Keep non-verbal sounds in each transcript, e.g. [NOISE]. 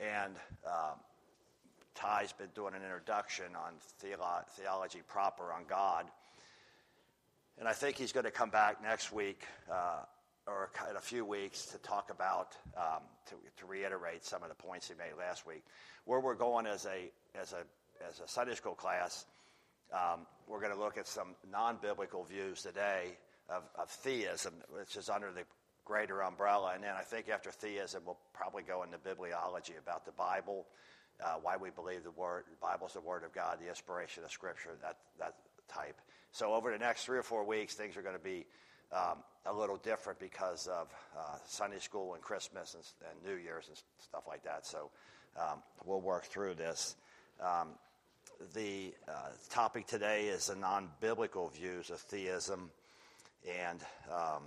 And um, Ty's been doing an introduction on theolo- theology proper on God. And I think he's going to come back next week uh, or in a few weeks to talk about, um, to, to reiterate some of the points he made last week. Where we're going as a, as a, as a Sunday school class, um, we're going to look at some non biblical views today of, of theism, which is under the greater umbrella. And then I think after theism, we'll probably go into bibliology about the Bible, uh, why we believe the word, the Bible is the Word of God, the inspiration of Scripture, that, that type. So over the next three or four weeks, things are going to be um, a little different because of uh, Sunday school and Christmas and, and, New Year's and stuff like that. So um, we'll work through this. Um, the uh, topic today is the non biblical views of theism. And um,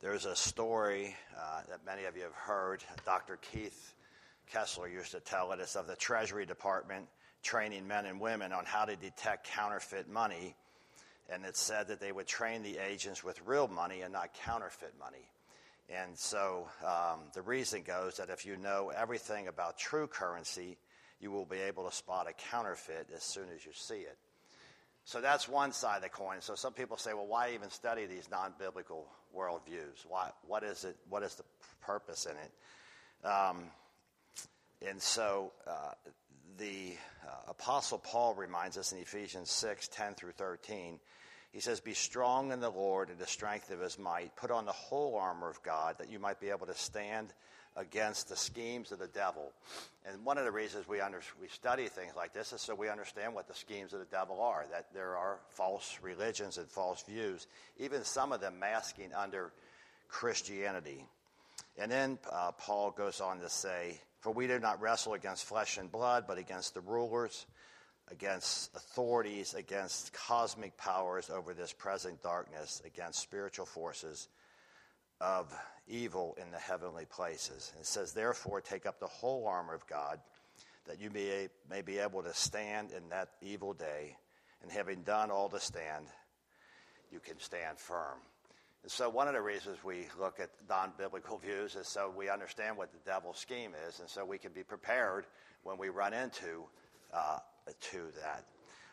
there's a story uh, that many of you have heard. Dr. Keith Kessler used to tell it. It's of the Treasury Department training men and women on how to detect counterfeit money. And it said that they would train the agents with real money and not counterfeit money. And so um, the reason goes that if you know everything about true currency, you will be able to spot a counterfeit as soon as you see it. So that's one side of the coin. So some people say, well, why even study these non biblical worldviews? Why, what is it? What is the purpose in it? Um, and so uh, the uh, Apostle Paul reminds us in Ephesians 6 10 through 13. He says, Be strong in the Lord and the strength of his might. Put on the whole armor of God that you might be able to stand against the schemes of the devil. And one of the reasons we, under, we study things like this is so we understand what the schemes of the devil are, that there are false religions and false views, even some of them masking under Christianity. And then uh, Paul goes on to say, For we do not wrestle against flesh and blood, but against the rulers, against authorities, against cosmic powers over this present darkness, against spiritual forces of evil in the heavenly places. It says, Therefore, take up the whole armor of God, that you may, may be able to stand in that evil day, and having done all to stand, you can stand firm. And so, one of the reasons we look at non biblical [LAUGHS] views is so we understand what the devil's scheme is, and so we can be prepared when we run into uh, to that.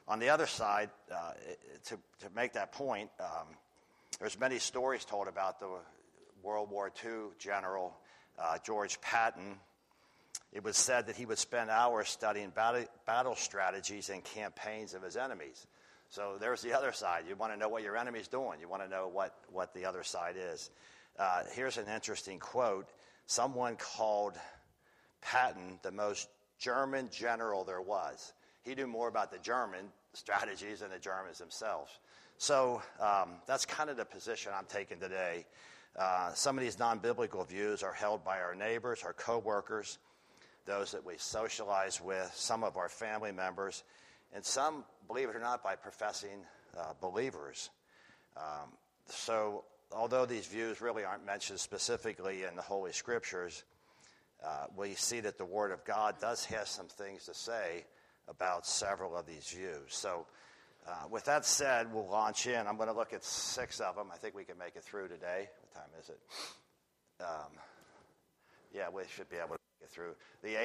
On the other side, uh, to, to make that point, um, there's many stories told about the World War II general uh, George Patton. It was said that he would spend hours studying battle, battle strategies and campaigns of his enemies. So there's the other side. You want to know what your enemy's doing. You want to know what, what the other side is. Uh, here's an interesting quote. Someone called Patton the most German general there was. He knew more about the German strategies than the Germans themselves. So um, that's kind of the position I'm taking today. Uh, some of these non biblical views are held by our neighbors, our coworkers, those that we socialize with, some of our family members, and some, believe it or not, by professing uh, believers. Um, so, although these views really aren't mentioned specifically in the Holy Scriptures, uh, we see that the Word of God does have some things to say about several of these views. So, uh, with that said, we'll launch in. I'm going to look at six of them. I think we can make it through today. Time is it? Um, yeah, we should be able to get through. The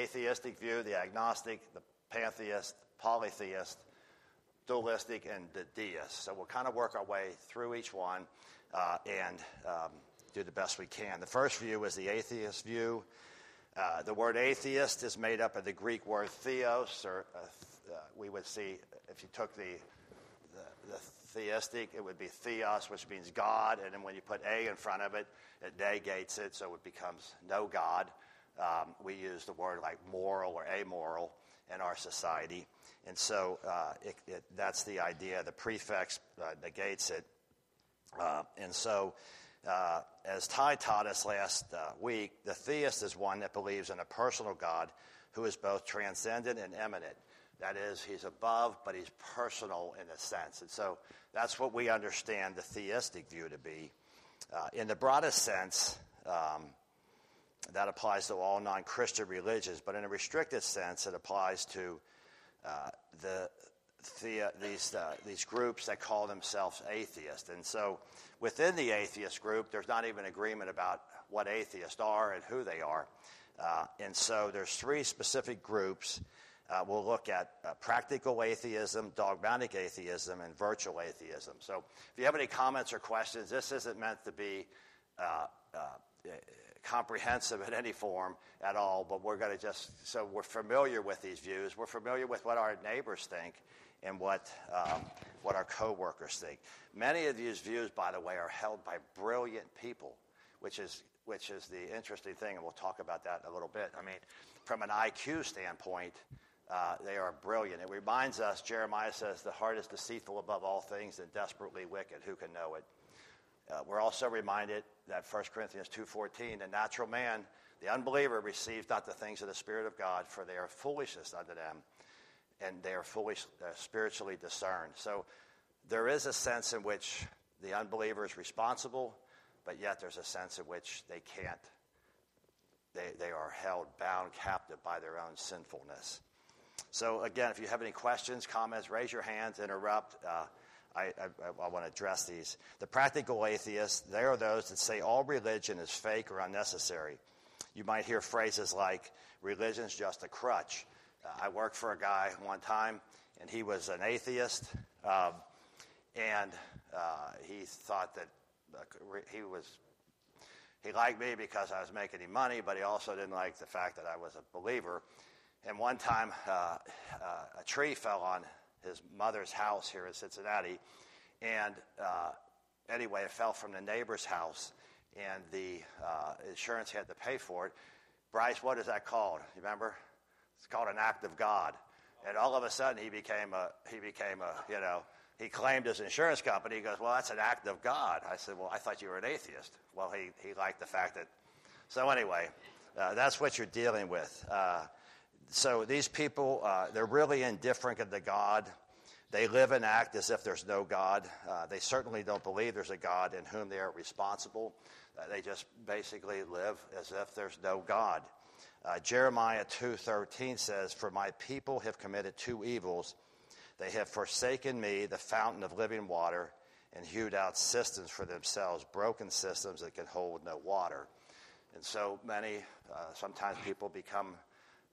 atheistic view, the agnostic, the pantheist, polytheist, dualistic, and the deist. So we'll kind of work our way through each one uh, and um, do the best we can. The first view is the atheist view. Uh, the word atheist is made up of the Greek word theos, or uh, uh, we would see if you took the, the, the, theistic, it would be theos, which means God, and then when you put a in front of it, it negates it, so it becomes no God. Um, we use the word like moral or amoral in our society, and so uh, it, it, that's the idea. The prefix uh, negates it, uh, and so. Uh, as Ty taught us last uh, week, the theist is one that believes in a personal God who is both transcendent and immanent. That is, he's above, but he's personal in a sense. And so that's what we understand the theistic view to be. Uh, in the broadest sense, um, that applies to all non Christian religions, but in a restricted sense, it applies to uh, the, the, these, uh, these groups that call themselves atheists. And so within the atheist group, there's not even agreement about what atheists are and who they are. Uh, and so there's three specific groups. Uh, we'll look at uh, practical atheism, dogmatic atheism, and virtual atheism. So if you have any comments or questions, this isn't meant to be uh, uh, comprehensive in any form at all, but we're going to just, so we're familiar with these views. We're familiar with what our neighbors think and what, um, what our coworkers think. Many of these views, by the way, are held by brilliant people, which is, which is the interesting thing, and we'll talk about that in a little bit. I mean, from an IQ standpoint, uh, they are brilliant. It reminds us, Jeremiah says, the heart is deceitful above all things and desperately wicked. Who can know it? Uh, we're also reminded that 1 Corinthians 2.14, the natural man, the unbeliever, receives not the things of the Spirit of God, for they are foolishness unto them, and they are foolish, uh, spiritually discerned. So there is a sense in which the unbeliever is responsible, but yet there's a sense in which they can't. They, they are held bound captive by their own sinfulness. So, again, if you have any questions, comments, raise your hands, interrupt. Uh, I, I, I want to address these. The practical atheists, they are those that say all religion is fake or unnecessary. You might hear phrases like, religion's just a crutch. Uh, I worked for a guy one time, and he was an atheist, um, and uh, he thought that uh, he was he liked me because I was making him money, but he also didn't like the fact that I was a believer. And one time, uh, uh, a tree fell on his mother's house here in Cincinnati. And uh, anyway, it fell from the neighbor's house, and the uh, insurance had to pay for it. Bryce, what is that called? You remember? It's called an act of God. And all of a sudden, he became a, he became a, you know, he claimed his insurance company. He goes, well, that's an act of God. I said, well, I thought you were an atheist. Well, he, he liked the fact that. So anyway, uh, that's what you're dealing with. Uh, so these people, uh, they're really indifferent to God. They live and act as if there's no God. Uh, they certainly don't believe there's a God in whom they are responsible. Uh, they just basically live as if there's no God. Uh, Jeremiah 2:13 says, "For my people have committed two evils. They have forsaken me, the fountain of living water, and hewed out cisterns for themselves, broken systems that can hold no water." And so many, uh, sometimes people become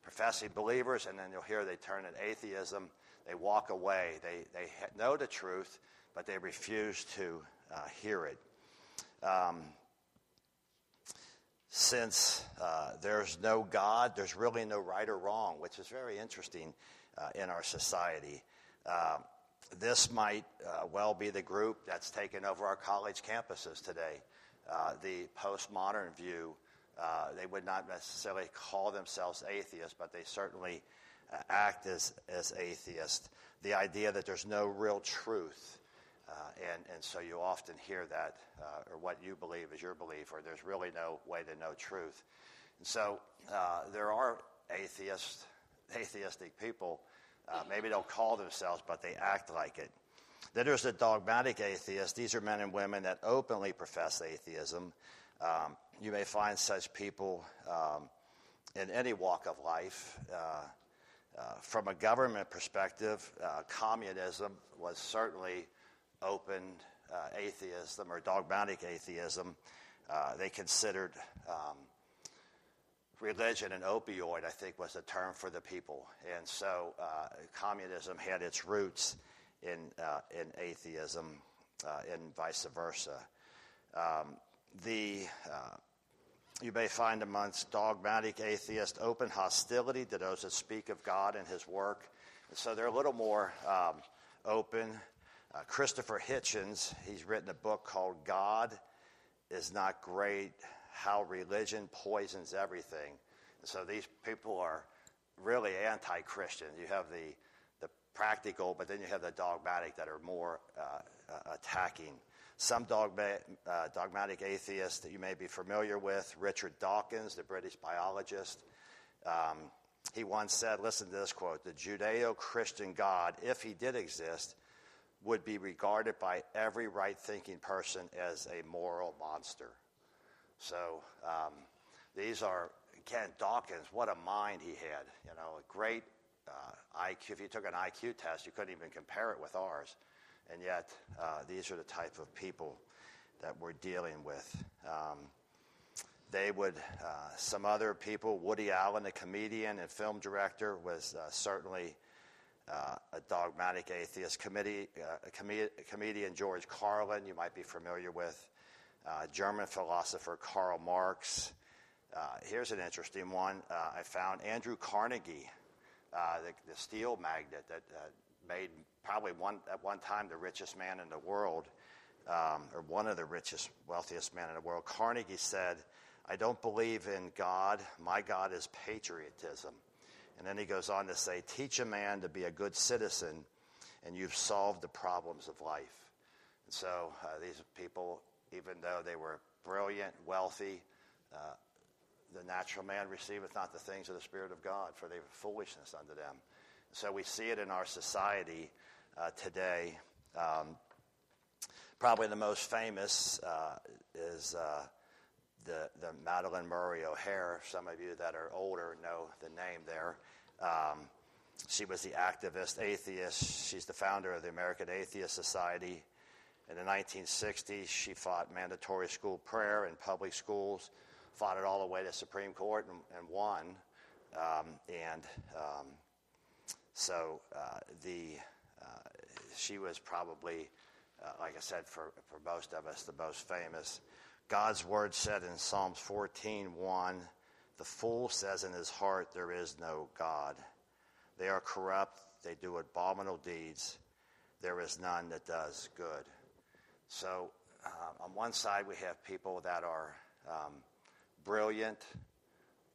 professing believers, and then you'll hear they turn to atheism. They walk away. They, they know the truth, but they refuse to uh, hear it. Um, since uh, there's no God, there's really no right or wrong, which is very interesting uh, in our society. Uh, this might uh, well be the group that's taken over our college campuses today. Uh, the postmodern view uh, they would not necessarily call themselves atheists, but they certainly uh, act as, as atheists. The idea that there's no real truth, uh, and, and so you often hear that, uh, or what you believe is your belief, or there's really no way to know truth. And so uh, there are atheists, atheistic people. maybe they'll call themselves, but they act like it. Then there's the dogmatic atheists. These are men and women that openly profess atheism. Um, you may find such people um, in any walk of life. Uh, uh, from a government perspective, uh, communism was certainly open uh, atheism or dogmatic atheism. Uh, they considered um, religion an opioid, I think was the term for the people. And so uh, communism had its roots in, in atheism and vice versa. Um, the uh, you may find amongst dogmatic atheists open hostility to those that speak of God and His work. And so they're a little more um, open. Uh, Christopher Hitchens, he's written a book called God is Not Great How Religion Poisons Everything. And so these people are really anti Christian. You have the, the practical, but then you have the dogmatic that are more uh, attacking. Some dogma, uh, dogmatic atheists that you may be familiar with, Richard Dawkins, the British biologist, um, he once said, listen to this quote the Judeo Christian God, if he did exist, would be regarded by every right thinking person as a moral monster. So um, these are, again, Dawkins, what a mind he had. You know, a great uh, IQ. If you took an IQ test, you couldn't even compare it with ours. And yet, uh, these are the type of people that we're dealing with. Um, they would, uh, some other people, Woody Allen, a comedian and film director, was uh, certainly uh, a dogmatic atheist. Committee, uh, com- comedian George Carlin, you might be familiar with. Uh, German philosopher Karl Marx. Here's an interesting one. I found Andrew Carnegie, the, the, steel magnate that made probably one, at one time the richest man in the world, um, or one of the richest, wealthiest men in the world. Carnegie said, I don't believe in God. My God is patriotism. And then he goes on to say, Teach a man to be a good citizen, and you've solved the problems of life. And so uh, these people, even though they were brilliant, wealthy, uh, the natural man receiveth not the things of the Spirit of God, for they are foolishness unto them. So we see it in our society uh, today. Um, probably the most famous uh, is uh, the, the Madalyn Murray O'Hair. Some of you that are older know the name there. Um, she was the activist atheist. She's the founder of the American Atheist Society. In the 1960s, she fought mandatory school prayer in public schools, fought it all the way to Supreme Court and, and won. Um, and um, so uh, the uh, she was probably, uh, like I said, for, for most of us, the most famous. God's word said in Psalms 14:1, "The fool says in his heart, there is no God. They are corrupt; they do abominable deeds. There is none that does good." So, uh, on one side, we have people that are um, brilliant,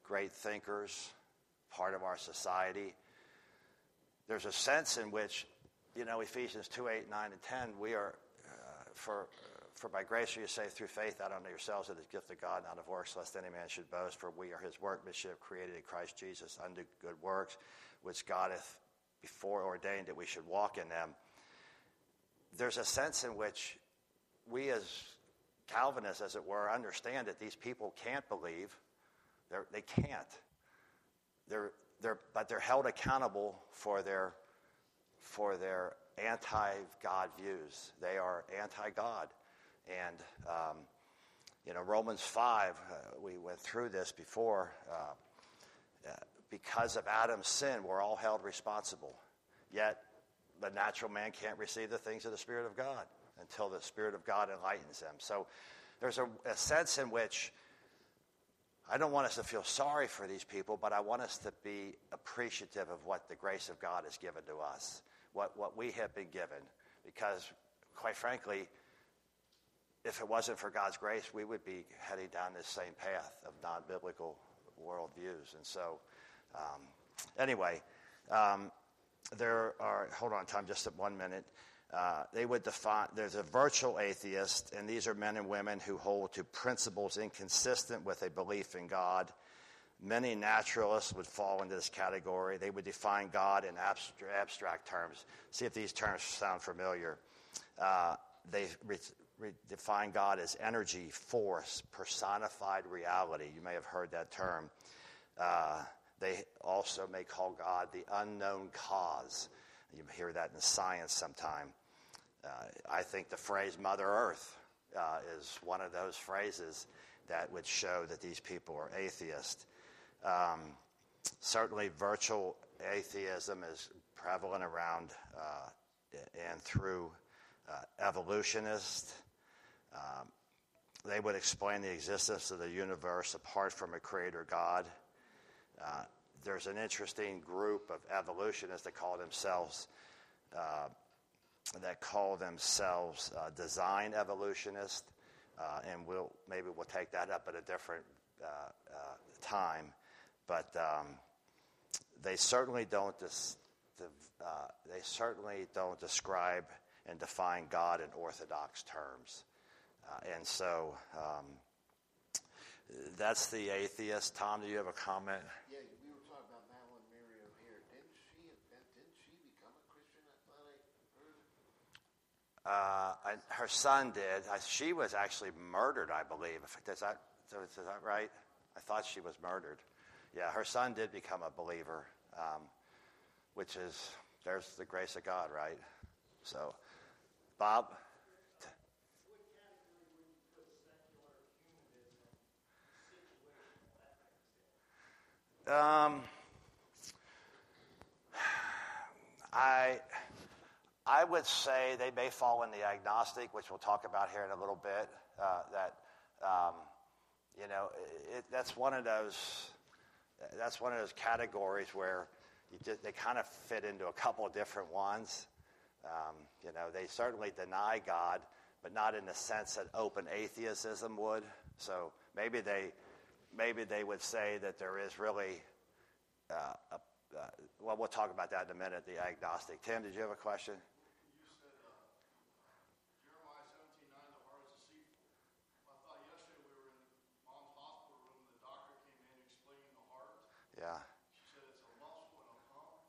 great thinkers, part of our society. There's a sense in which, you know, Ephesians 2 8, 9, and 10, we are, uh, for for by grace are you saved through faith, not unto yourselves, it is the gift of God, not of works, lest any man should boast. For we are his workmanship, created in Christ Jesus unto good works, which God hath before ordained that we should walk in them. There's a sense in which we, as Calvinists, as it were, understand that these people can't believe. They're, they can't. They're, they're, but they're held accountable for their, for their anti God views. They are anti God. And, um, you know, Romans 5, uh, we went through this before. Uh, uh, because of Adam's sin, we're all held responsible. Yet, the natural man can't receive the things of the Spirit of God until the Spirit of God enlightens them. So, there's a, a sense in which I don't want us to feel sorry for these people, but I want us to be appreciative of what the grace of God has given to us, what, what we have been given. Because, quite frankly, if it wasn't for God's grace, we would be heading down this same path of non biblical worldviews. And so, um, anyway, um, there are, hold on, time, just one minute. Uh, they would define, there's a virtual atheist, and these are men and women who hold to principles inconsistent with a belief in God. Many naturalists would fall into this category. They would define God in abstract, abstract terms. See if these terms sound familiar. Uh, they re- define God as energy, force, personified reality. You may have heard that term. Uh, they also may call God the unknown cause. You hear that in science sometime. Uh, I think the phrase Mother Earth uh, is one of those phrases that would show that these people are atheist. Um, certainly, virtual atheism is prevalent around uh, and through uh, evolutionists um, they would explain the existence of the universe apart from a creator God. Uh, there's an interesting group of evolutionists that call themselves uh, that call themselves uh, design evolutionists, uh, and we'll maybe we'll take that up at a different uh, uh, time. But um, they certainly don't. Dis- they certainly don't describe and define God in orthodox terms. Uh, and so um, that's the atheist. Tom, do you have a comment? Yeah, we were talking about Madalyn Murray O'Hair. Didn't she, didn't she become a Christian? I thought I heard. Uh, I, her son did. She was actually murdered, I believe. Is that, is that right? I thought she was murdered. Yeah, her son did become a believer, um, which is, there's the grace of God, right? So, Bob? Um, [SIGHS] I, I would say they may fall in the agnostic, which we'll talk about here in a little bit. Uh, that um, you know, it, that's one of those. That's one of those categories where just, they kind of fit into a couple of different ones. Um, you know, they certainly deny God, but not in the sense that open atheism would. So maybe they, maybe they would say that there is really uh, a uh, well, we'll talk about that in a minute, the agnostic. Tim, did you have a question? You said uh, Jeremiah 17 9, the heart is deceitful. I thought yesterday we were in mom's hospital room and the doctor came in explaining the heart. Yeah. She said it's a muscle and a pump.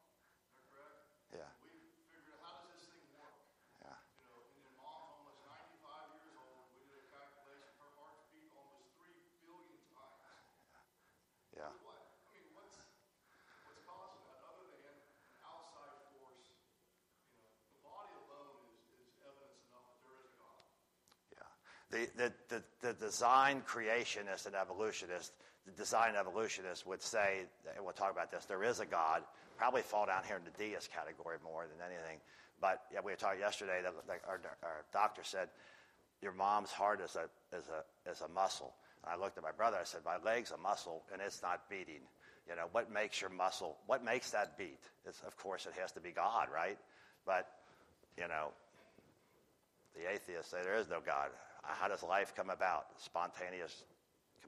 Correct? Yeah. We figured how does this thing work? Yeah. You know, and then mom's almost 95 years old. We did a calculation. Her heart's beat almost 3 billion times. Yeah. What? I mean, what's what's causing that other than an outside force? You know, the body alone is, is evidence enough that there is a God. Yeah. The, the, the, the design creationist and evolutionist, the design evolutionist would say, and we'll talk about this, there is a God, probably fall down here in the deist category more than anything. But yeah, we talking yesterday that our, our doctor said, your mom's heart is a, is, a, is a muscle. And I looked at my brother, I said, my leg's a muscle and it's not beating. You know, what makes your muscle, what makes that beat? It's, of course, it has to be God, right? But, you know, the atheists say there is no God. How does life come about? Spontaneous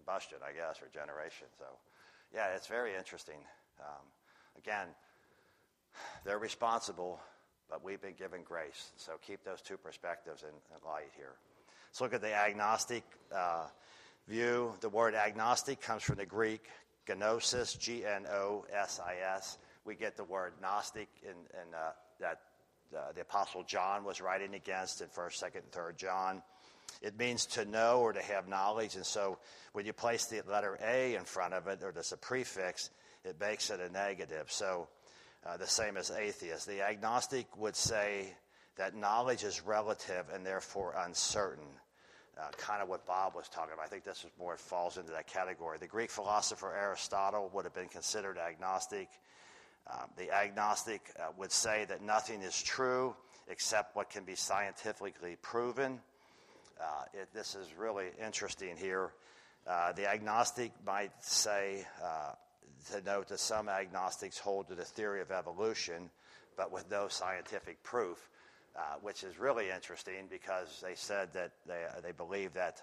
combustion, I guess, or generation. So, yeah, it's very interesting. Um, again, they're responsible, but we've been given grace. So keep those two perspectives in, in light here. Let's look at the agnostic uh, view. The word agnostic comes from the Greek gnosis, G N O S I S. We get the word Gnostic in, in uh, that uh, the Apostle John was writing against in 1st, 2nd, and 3rd John. It means to know or to have knowledge, and so when you place the letter A in front of it, or there's a prefix, it makes it a negative. So uh, the same as atheist. The agnostic would say that knowledge is relative and therefore uncertain. Uh, kind of what Bob was talking about. I think this is more falls into that category. The Greek philosopher Aristotle would have been considered agnostic. Um, the agnostic uh, would say that nothing is true except what can be scientifically proven. Uh, it, this is really interesting here. Uh, the agnostic might say, uh, to note that some agnostics hold to the theory of evolution, but with no scientific proof, uh, which is really interesting because they said that they, they believe that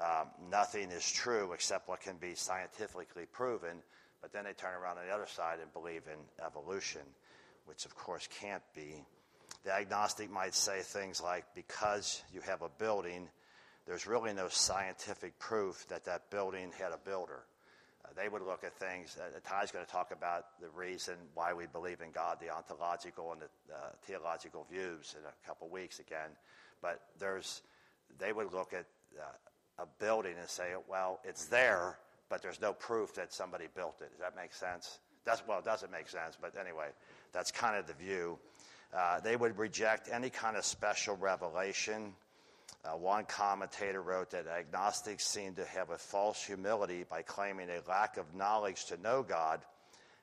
um, nothing is true except what can be scientifically proven, but then they turn around on the other side and believe in evolution, which of course can't be. The agnostic might say things like, because you have a building, there's really no scientific proof that that building had a builder. Uh, they would look at things. Uh, Ty's going to talk about the reason why we believe in God, the ontological and the uh, theological views in a couple weeks again. But there's, they would look at uh, a building and say, well, it's there, but there's no proof that somebody built it. Does that make sense? That's, well, it doesn't make sense, but anyway, that's kind of the view. Uh, they would reject any kind of special revelation. Uh, one commentator wrote that agnostics seem to have a false humility by claiming a lack of knowledge to know God.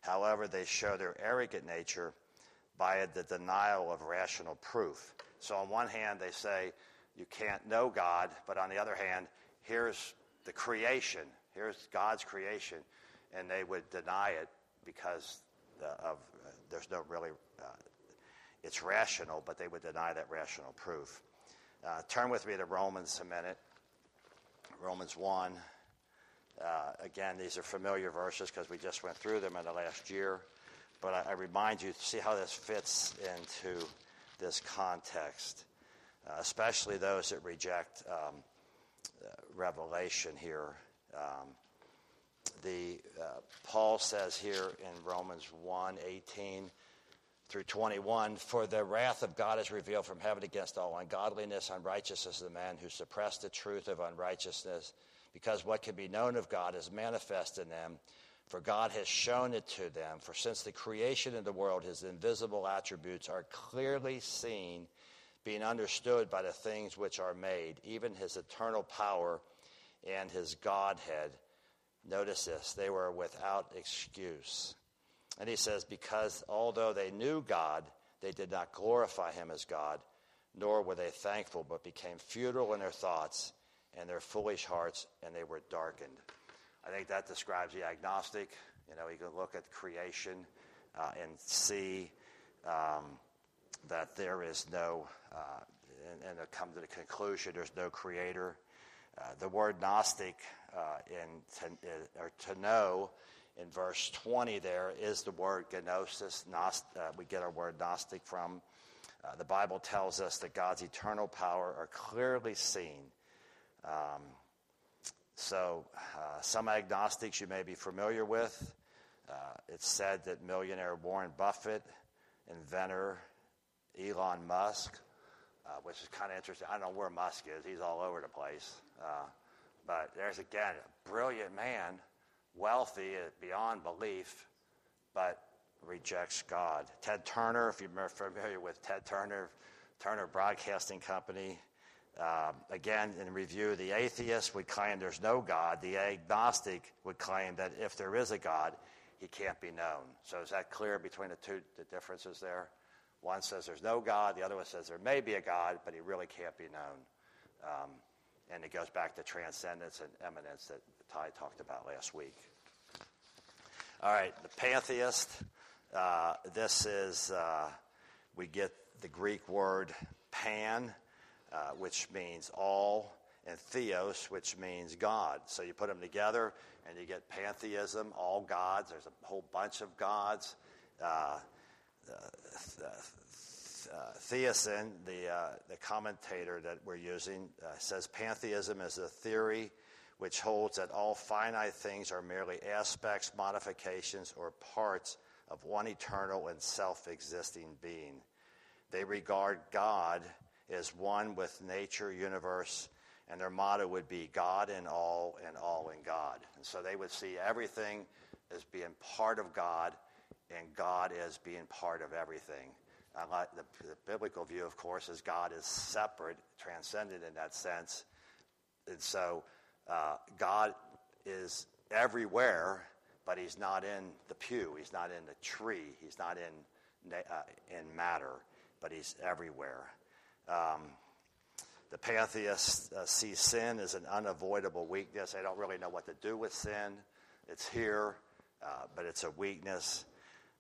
However, they show their arrogant nature by the denial of rational proof. So, on one hand, they say you can't know God, but on the other hand, here's the creation, here's God's creation, and they would deny it because of uh, there's no really uh, it's rational, but they would deny that rational proof. Uh, turn with me to Romans a minute. Romans 1. Uh, again, these are familiar verses because we just went through them in the last year. But I, I remind you to see how this fits into this context, uh, especially those that reject um, uh, revelation here. Um, the uh, Paul says here in Romans 1 18, through 21 For the wrath of God is revealed from heaven against all ungodliness, unrighteousness of the man who suppress the truth of unrighteousness, because what can be known of God is manifest in them. For God has shown it to them. For since the creation of the world, his invisible attributes are clearly seen, being understood by the things which are made, even his eternal power and his Godhead, Notice this they were without excuse. And he says, Because although they knew God, they did not glorify him as God, nor were they thankful, but became futile in their thoughts and their foolish hearts, and they were darkened. I think that describes the agnostic. You know, you can look at creation uh, and see um, that there is no, uh, and, and come to the conclusion there's no creator. Uh, the word Gnostic uh, in to, uh, or to know in verse 20 there is the word gnosis. Gnost, uh, we get our word Gnostic from. Uh, the Bible tells us that God's eternal power are clearly seen. Um, so, uh, some agnostics you may be familiar with. it's said that millionaire Warren Buffett, inventor Elon Musk, uh, which is kind of interesting. I don't know where Musk is, he's all over the place. Uh, but there's again a brilliant man, wealthy beyond belief, but rejects God. Ted Turner, if you're familiar with Ted Turner, Turner Broadcasting Company. Um, again, in review, the atheist would claim there's no God. The agnostic would claim that if there is a God, he can't be known. So is that clear between the two the differences there? One says there's no God, the other one says there may be a God, but he really can't be known. Um, and it goes back to transcendence and immanence that Ty talked about last week. All right, the pantheist. Uh, this is, uh, we get the Greek word pan, uh, which means all, and theos, which means God. So you put them together and you get pantheism, all gods. There's a whole bunch of gods. Uh, uh, uh, Thiessen, the, the commentator that we're using, says pantheism is a theory which holds that all finite things are merely aspects, modifications, or parts of one eternal and self existing being. They regard God as one with nature, universe, and their motto would be God in all and all in God. And so they would see everything as being part of God and God as being part of everything. Uh, the, the, biblical view, of course, is God is separate, transcendent in that sense. And so uh, God is everywhere, but he's not in the pew. He's not in the tree. He's not in, uh, in matter, but he's everywhere. Um, the pantheists uh, see sin as an unavoidable weakness. They don't really know what to do with sin. It's here, uh, but it's a weakness.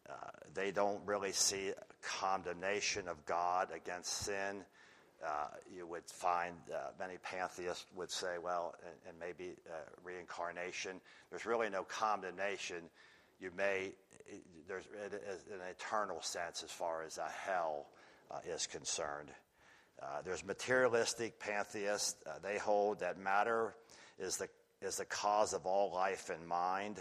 Uh, they don't really see condemnation of God against sin. Uh, you would find uh, many pantheists would say, well, and, and maybe uh, reincarnation. There's really no condemnation. You may, there's an eternal sense as far as hell is concerned. There's materialistic pantheists. they hold that matter is the, is the cause of all life and mind.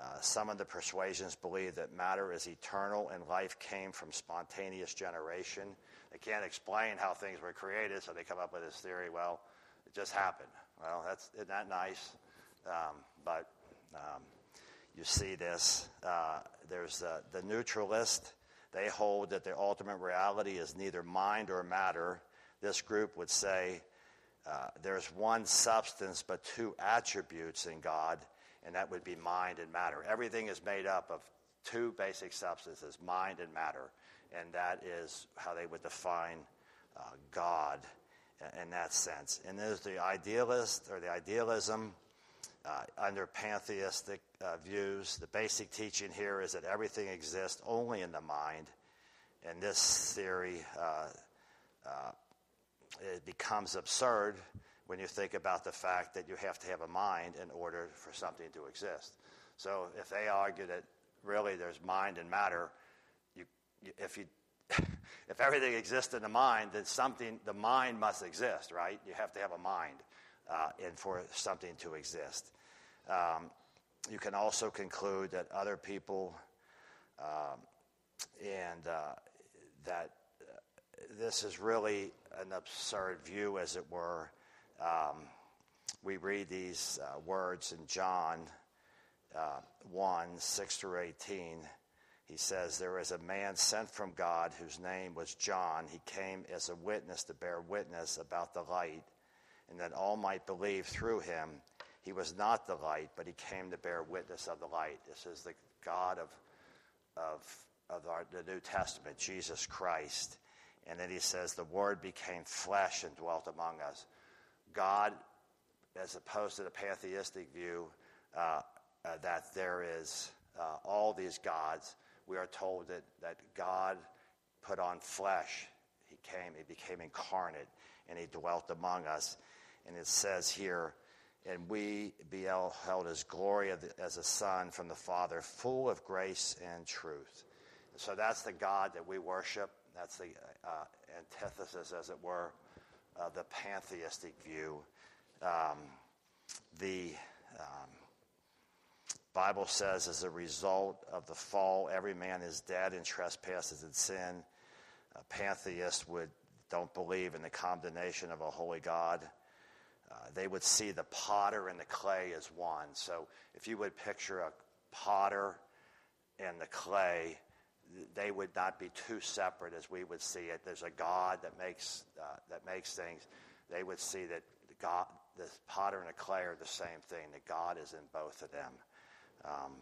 Uh, some of the persuasions believe that matter is eternal and life came from spontaneous generation. They can't explain how things were created, so they come up with this theory well, it just happened. Well, that's, isn't that nice? Um, but um, you see this. Uh, there's the neutralist. They hold that the ultimate reality is neither mind or matter. This group would say uh, there's one substance but two attributes in God and that would be mind and matter. Everything is made up of two basic substances, mind and matter, and that is how they would define uh, God in that sense. And there's the idealist or the idealism uh, under pantheistic uh, views. The basic teaching here is that everything exists only in the mind, and this theory uh, uh, it becomes absurd when you think about the fact that you have to have a mind in order for something to exist. So if they argue that really there's mind and matter, you, if you [LAUGHS] if everything exists in the mind, then something the mind must exist, right? You have to have a mind, uh, and for something to exist. Um, you can also conclude that other people, um, and uh, that uh, this is really an absurd view, as it were, um, we read these uh, words in John uh, 1 6 through 18. He says, There is a man sent from God whose name was John. He came as a witness to bear witness about the light, and that all might believe through him. he was not the light, but he came to bear witness of the light. This is the God of, of, of our, the New Testament, Jesus Christ. And then he says, The Word became flesh and dwelt among us. God, as opposed to the pantheistic view uh, uh, that there is uh, all these gods, we are told that, that God put on flesh. He came, he became incarnate, and he dwelt among us. And it says here, and we beheld his glory as a son from the Father, full of grace and truth. So that's the God that we worship. That's the uh, antithesis, as it were, of the pantheistic view. Um, the um, Bible says, as a result of the fall, every man is dead in trespasses and sin. A pantheist would don't believe in the condemnation of a holy God. Uh, they would see the potter and the clay as one. So if you would picture a potter and the clay, they would not be too separate as we would see it. There's a God that makes uh, that makes things. They would see that the God, the potter and the clay are the same thing. That God is in both of them. Um,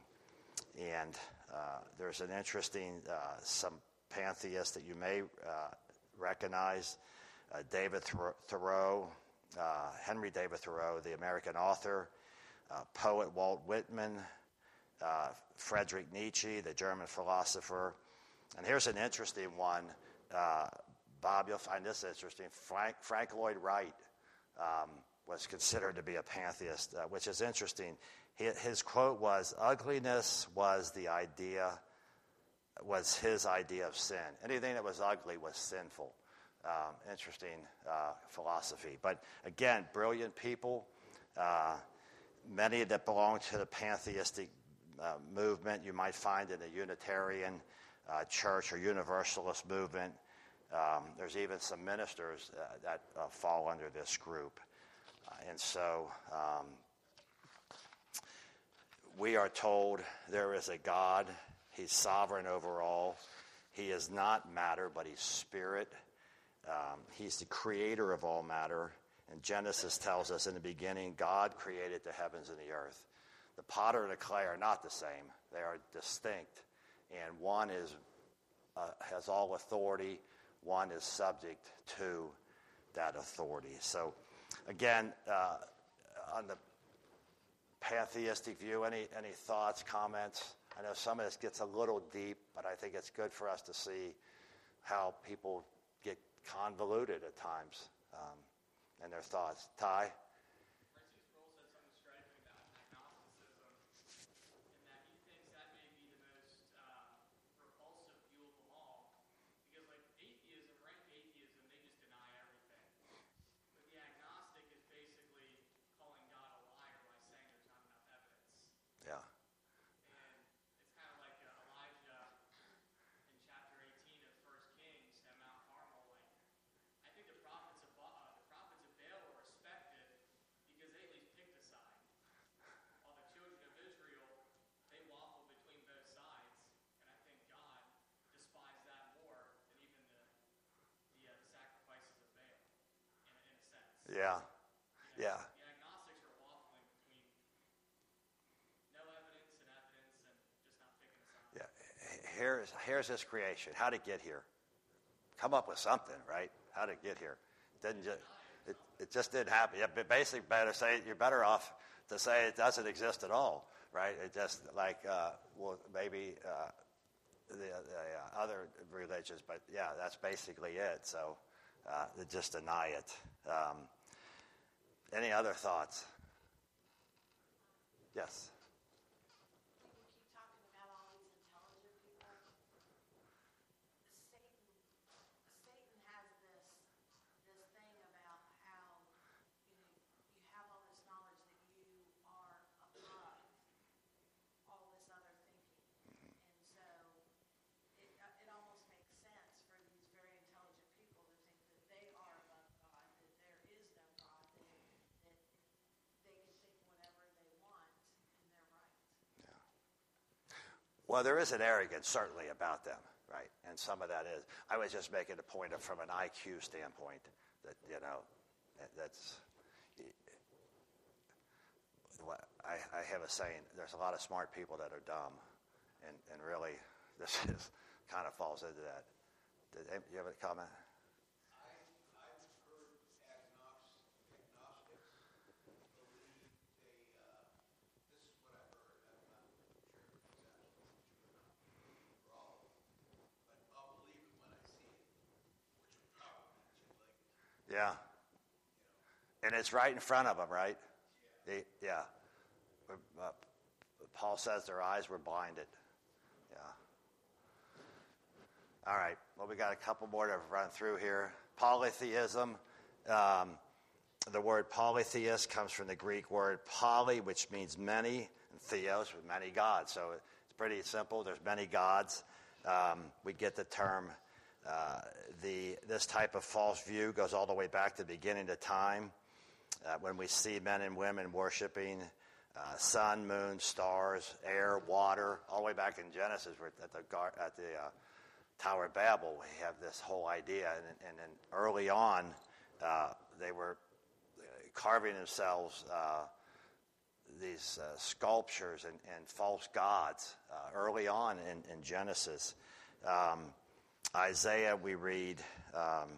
and uh, there's an interesting uh, some pantheists that you may uh, recognize. Uh, David Thoreau, uh, Henry David Thoreau, the American author, poet Walt Whitman, uh, Friedrich Nietzsche, the German philosopher. And here's an interesting one. Uh, Bob, you'll find this interesting. Frank, Frank Lloyd Wright um, was considered to be a pantheist, uh, which is interesting. His, his quote was, "Ugliness was the idea, was his idea of sin. Anything that was ugly was sinful." Um, interesting uh, philosophy. But again, brilliant people. Uh, many that belong to the pantheistic uh, movement you might find in the Unitarian uh, Church or Universalist movement. Um, there's even some ministers uh, that uh, fall under this group. Uh, and so um, we are told there is a God, He's sovereign over all. He is not matter, but He's spirit. Um, he's the creator of all matter. And Genesis tells us in the beginning, God created the heavens and the earth. The potter and the clay are not the same, they are distinct. And one is, uh, has all authority, one is subject to that authority. So, again, uh, on the pantheistic view, any, any thoughts, comments? I know some of this gets a little deep, but I think it's good for us to see how people get convoluted at times um, in their thoughts. Ty? Yeah. Yeah. The agnostics are waffling between no evidence and evidence and just not picking a side. Yeah. Here's, here's this creation. How to get here? Come up with something, right? How to get here? Didn't just, it, it just didn't happen. Yeah, but basically, better say you're better off to say it doesn't exist at all, right? It just like uh, well, maybe uh, the, the uh, other religions, but yeah, that's basically it. So uh, just deny it. Um, any other thoughts? Yes. Well, there is an arrogance certainly about them, right? And some of that is. I was just making a point of, from an IQ standpoint that you know that, that's I, I have a saying, there's a lot of smart people that are dumb. And, and really, [LAUGHS] this is, kind of falls into that. Did you have a comment? I, I've heard agnostics, agnostics believe they, uh, this is what I've heard, I'm not sure if it's absolutely true or not for all of them, but I'll believe it when I see it, which would probably be too late. Yeah. And it's right in front of them, right? They- yeah. Paul says their eyes were blinded. Yeah. All right. Well, we got a couple more to run through here. Polytheism. Um, the word polytheist comes from the Greek word poly, which means many, and theos, with many gods. So it's pretty simple. There's many gods. Um, we get the term. Uh, the this type of false view goes all the way back to the beginning of time, uh, when we see men and women worshiping uh, sun, moon, stars, air, water, all the way back in Genesis, at the at the Tower of Babel, we have this whole idea, and, and early on, uh, they were carving themselves uh, these uh, sculptures and, and false gods early on in, in Genesis. Um, Isaiah, we read. Um,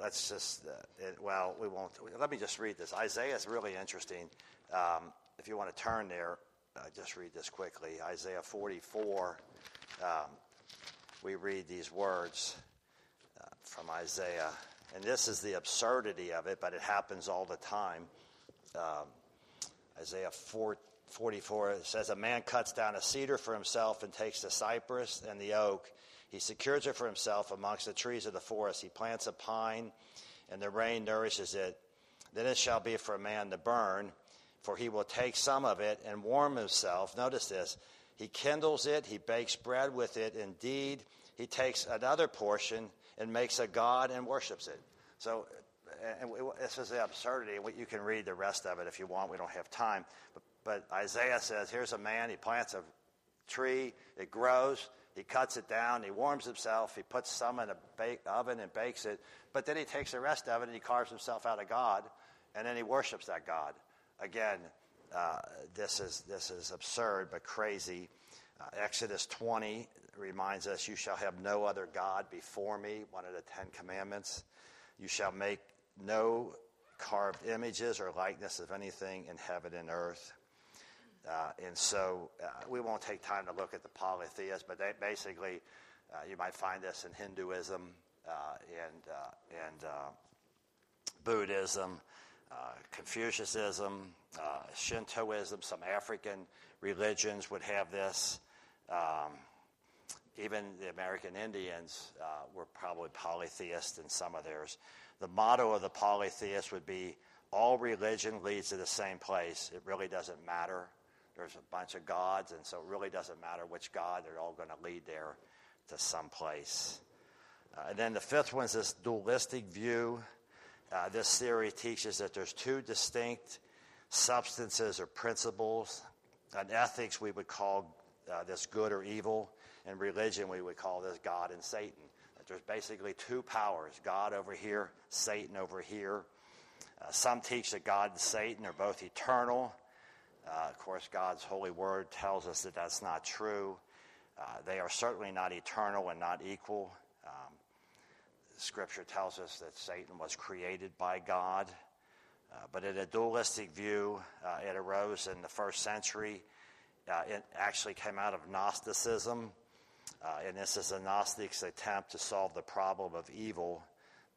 let's just, uh, it, well, we won't. Let me just read this. Isaiah is really interesting. Um, if you want to turn there, uh, just read this quickly. Isaiah 44. Um, we read these words uh, from Isaiah. And this is the absurdity of it, but it happens all the time. Um, Isaiah 4, 44 says, A man cuts down a cedar for himself and takes the cypress and the oak. He secures it for himself amongst the trees of the forest. He plants a pine, and the rain nourishes it. Then it shall be for a man to burn, for he will take some of it and warm himself. Notice this. He kindles it, he bakes bread with it. Indeed, he takes another portion and makes a god and worships it. So, and this is the absurdity. You can read the rest of it if you want. We don't have time. But, but Isaiah says here's a man, he plants a tree, it grows, he cuts it down, he warms himself, he puts some in a bake, oven and bakes it, but then he takes the rest of it and he carves himself out a god, and then he worships that god. Again, uh, this is this is absurd but crazy. Uh, Exodus 20 reminds us, "You shall have no other god before me." One of the Ten Commandments. You shall make no carved images or likeness of anything in heaven and earth. Uh, and so uh, we won't take time to look at the polytheists, but they basically, uh, you might find this in Hinduism and, and Buddhism, Confucianism, Shintoism, some African religions would have this. Um, even the American Indians uh, were probably polytheists in some of theirs. The motto of the polytheist would be all religion leads to the same place. It really doesn't matter. There's a bunch of gods, and so it really doesn't matter which god, they're all going to lead there to some place. Uh, and then the fifth one is this dualistic view. Uh, this theory teaches that there's two distinct substances or principles. In ethics, we would call uh, this good or evil. In religion, we would call this God and Satan. That there's basically two powers God over here, Satan over here. Uh, some teach that God and Satan are both eternal. Uh, of course, God's holy word tells us that that's not true. Uh, they are certainly not eternal and not equal. Um, Scripture tells us that Satan was created by God. Uh, but in a dualistic view, uh, it arose in the first century. Uh, it actually came out of Gnosticism. Uh, and this is a Gnostic's attempt to solve the problem of evil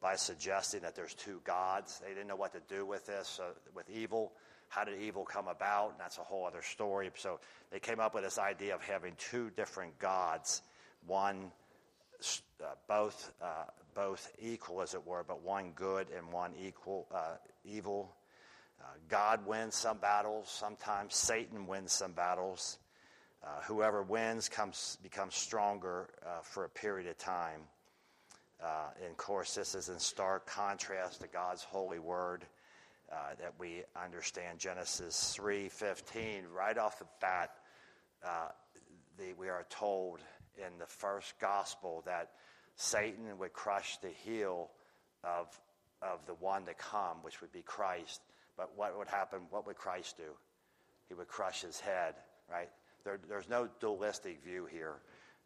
by suggesting that there's two gods. They didn't know what to do with this, with evil. How did evil come about? And that's a whole other story. So they came up with this idea of having two different gods, one uh, both uh, both equal, as it were, but one good and one equal uh, evil. Uh, God wins some battles. Sometimes Satan wins some battles. Uh, whoever wins comes becomes stronger uh, for a period of time. and of course, this is in stark contrast to God's holy word. Uh, that we understand Genesis 3:15 right off the bat uh, the, we are told in the first gospel that Satan would crush the heel of, of the one to come, which would be Christ. But what would happen? What would Christ do? He would crush his head, right? There, there's no dualistic view here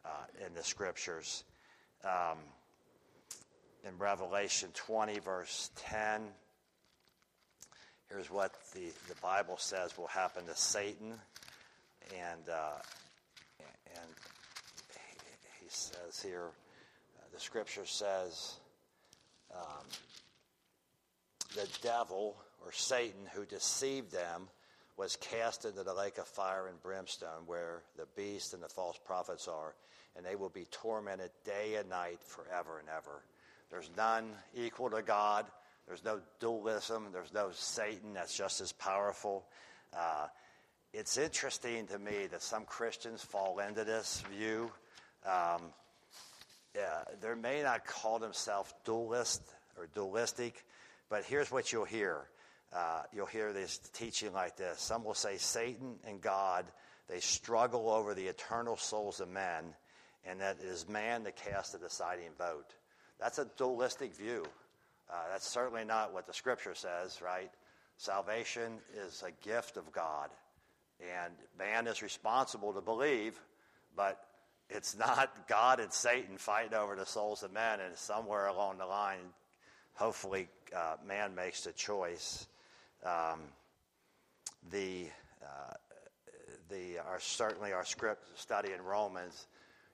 uh, in the scriptures. Um, in Revelation 20, verse 10, here's what the, the Bible says will happen to Satan. And, uh, and he says here, uh, the scripture says, um, the devil or Satan who deceived them was cast into the lake of fire and brimstone where the beast and the false prophets are, and they will be tormented day and night forever and ever. There's none equal to God. There's no dualism. There's no Satan that's just as powerful. Uh, it's interesting to me that some Christians fall into this view. Um, yeah, they may not call themselves dualist or dualistic, but here's what you'll hear. Uh, you'll hear this teaching like this. Some will say Satan and God, they struggle over the eternal souls of men, and that it is man that casts the deciding vote. That's a dualistic view. Uh, that's certainly not what the scripture says, right? Salvation is a gift of God, and man is responsible to believe, but it's not God and Satan fighting over the souls of men, and somewhere along the line, hopefully, uh, man makes the choice. Um, the uh, the our certainly our script study in Romans,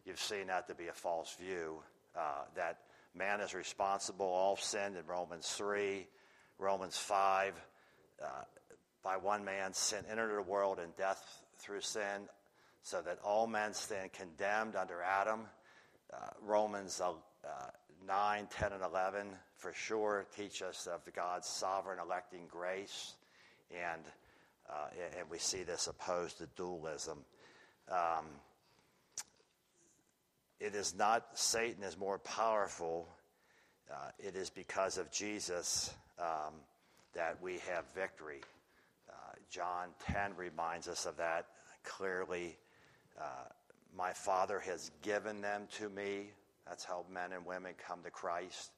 you've seen that to be a false view. Uh, that man is responsible, all sinned in Romans three, Romans five. Uh, by one man, sin entered the world, and death through sin, so that all men stand condemned under Adam. Uh, Romans uh, 9, 10, and 11 for sure teach us of God's sovereign electing grace, and, uh, and we see this opposed to dualism. Um, it is not Satan is more powerful. Uh, it is because of Jesus um, that we have victory. Uh, John 10 reminds us of that clearly. Uh, my Father has given them to me. That's how men and women come to Christ.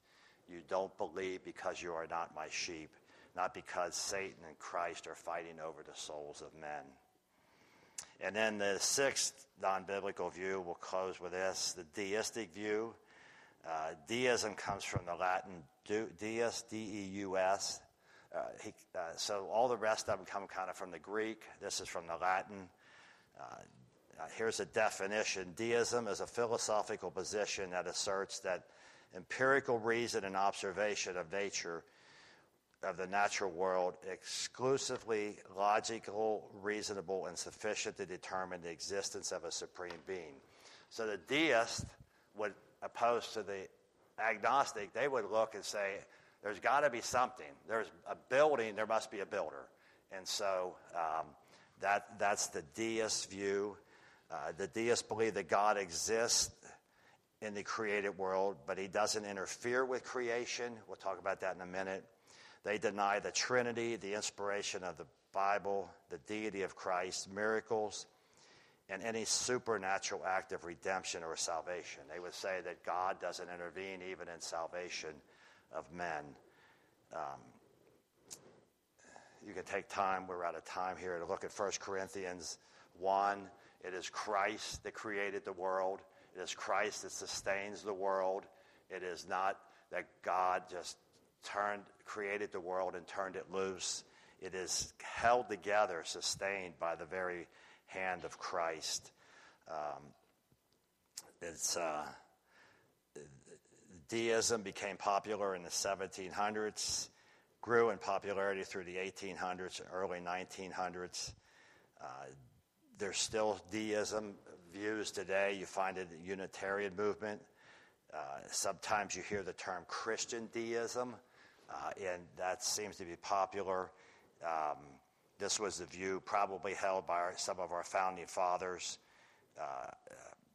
You don't believe because you are not my sheep, not because Satan and Christ are fighting over the souls of men. And then the sixth non biblical view, we'll close with this the deistic view. Uh, deism comes from the Latin deus, D E U S. Uh, uh, so all the rest of them come kind of from the Greek. This is from the Latin. Uh, uh, here's a definition Deism is a philosophical position that asserts that empirical reason and observation of nature, of the natural world, exclusively logical, reasonable, and sufficient to determine the existence of a supreme being. So the deist would, opposed to the agnostic, they would look and say, there's got to be something. There's a building, there must be a builder. And so um, that, that's the deist view. Uh, the deists believe that God exists in the created world, but he doesn't interfere with creation. We'll talk about that in a minute. They deny the Trinity, the inspiration of the Bible, the deity of Christ, miracles, and any supernatural act of redemption or salvation. They would say that God doesn't intervene even in salvation of men. Um, you can take time, we're out of time here, to look at 1 Corinthians 1 it is Christ that created the world. It is Christ that sustains the world. It is not that God just turned, created the world and turned it loose. It is held together, sustained by the very hand of Christ. Um, it's uh, deism became popular in the 1700s, grew in popularity through the 1800s, early 1900s. Uh, there's still deism views today. You find it in the Unitarian movement. Uh, sometimes you hear the term Christian deism, and that seems to be popular. Um, this was the view probably held by our, some of our founding fathers uh,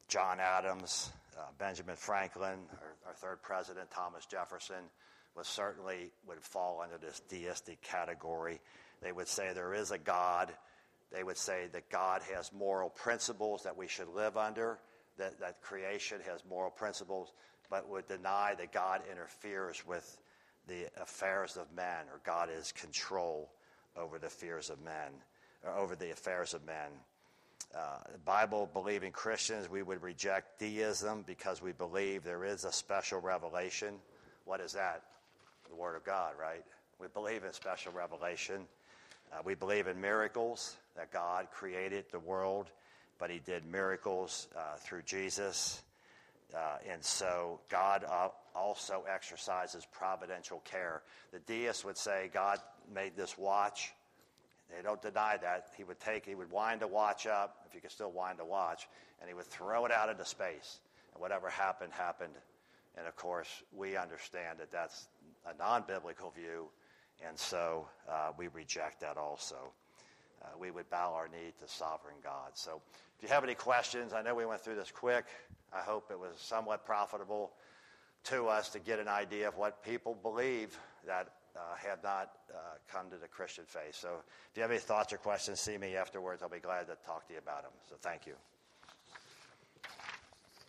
John Adams, uh, Benjamin Franklin, our, our, third president, Thomas Jefferson, was certainly would fall under this deistic category. They would say there is a God they would say that God has moral principles that we should live under, that, that creation has moral principles, but would deny that God interferes with the affairs of men or God is control over the fears of men, or over the affairs of men. Uh, Bible believing Christians, we would reject deism because we believe there is a special revelation. What is that? The Word of God, right? We believe in special revelation. Uh, we believe in miracles, that God created the world, but He did miracles uh, through Jesus. Uh, and so God uh, also exercises providential care. The deists would say God made this watch. They don't deny that. He would take, he would wind a watch up, if you could still wind a watch, and he would throw it out into space. And whatever happened, happened. And of course, we understand that that's a non biblical view, and so uh, we reject that also. Uh, we would bow our knee to sovereign God. So if you have any questions, I know we went through this quick. I hope it was somewhat profitable to us to get an idea of what people believe that uh, have not uh, come to the Christian faith. So if you have any thoughts or questions, see me afterwards. I'll be glad to talk to you about them. So thank you.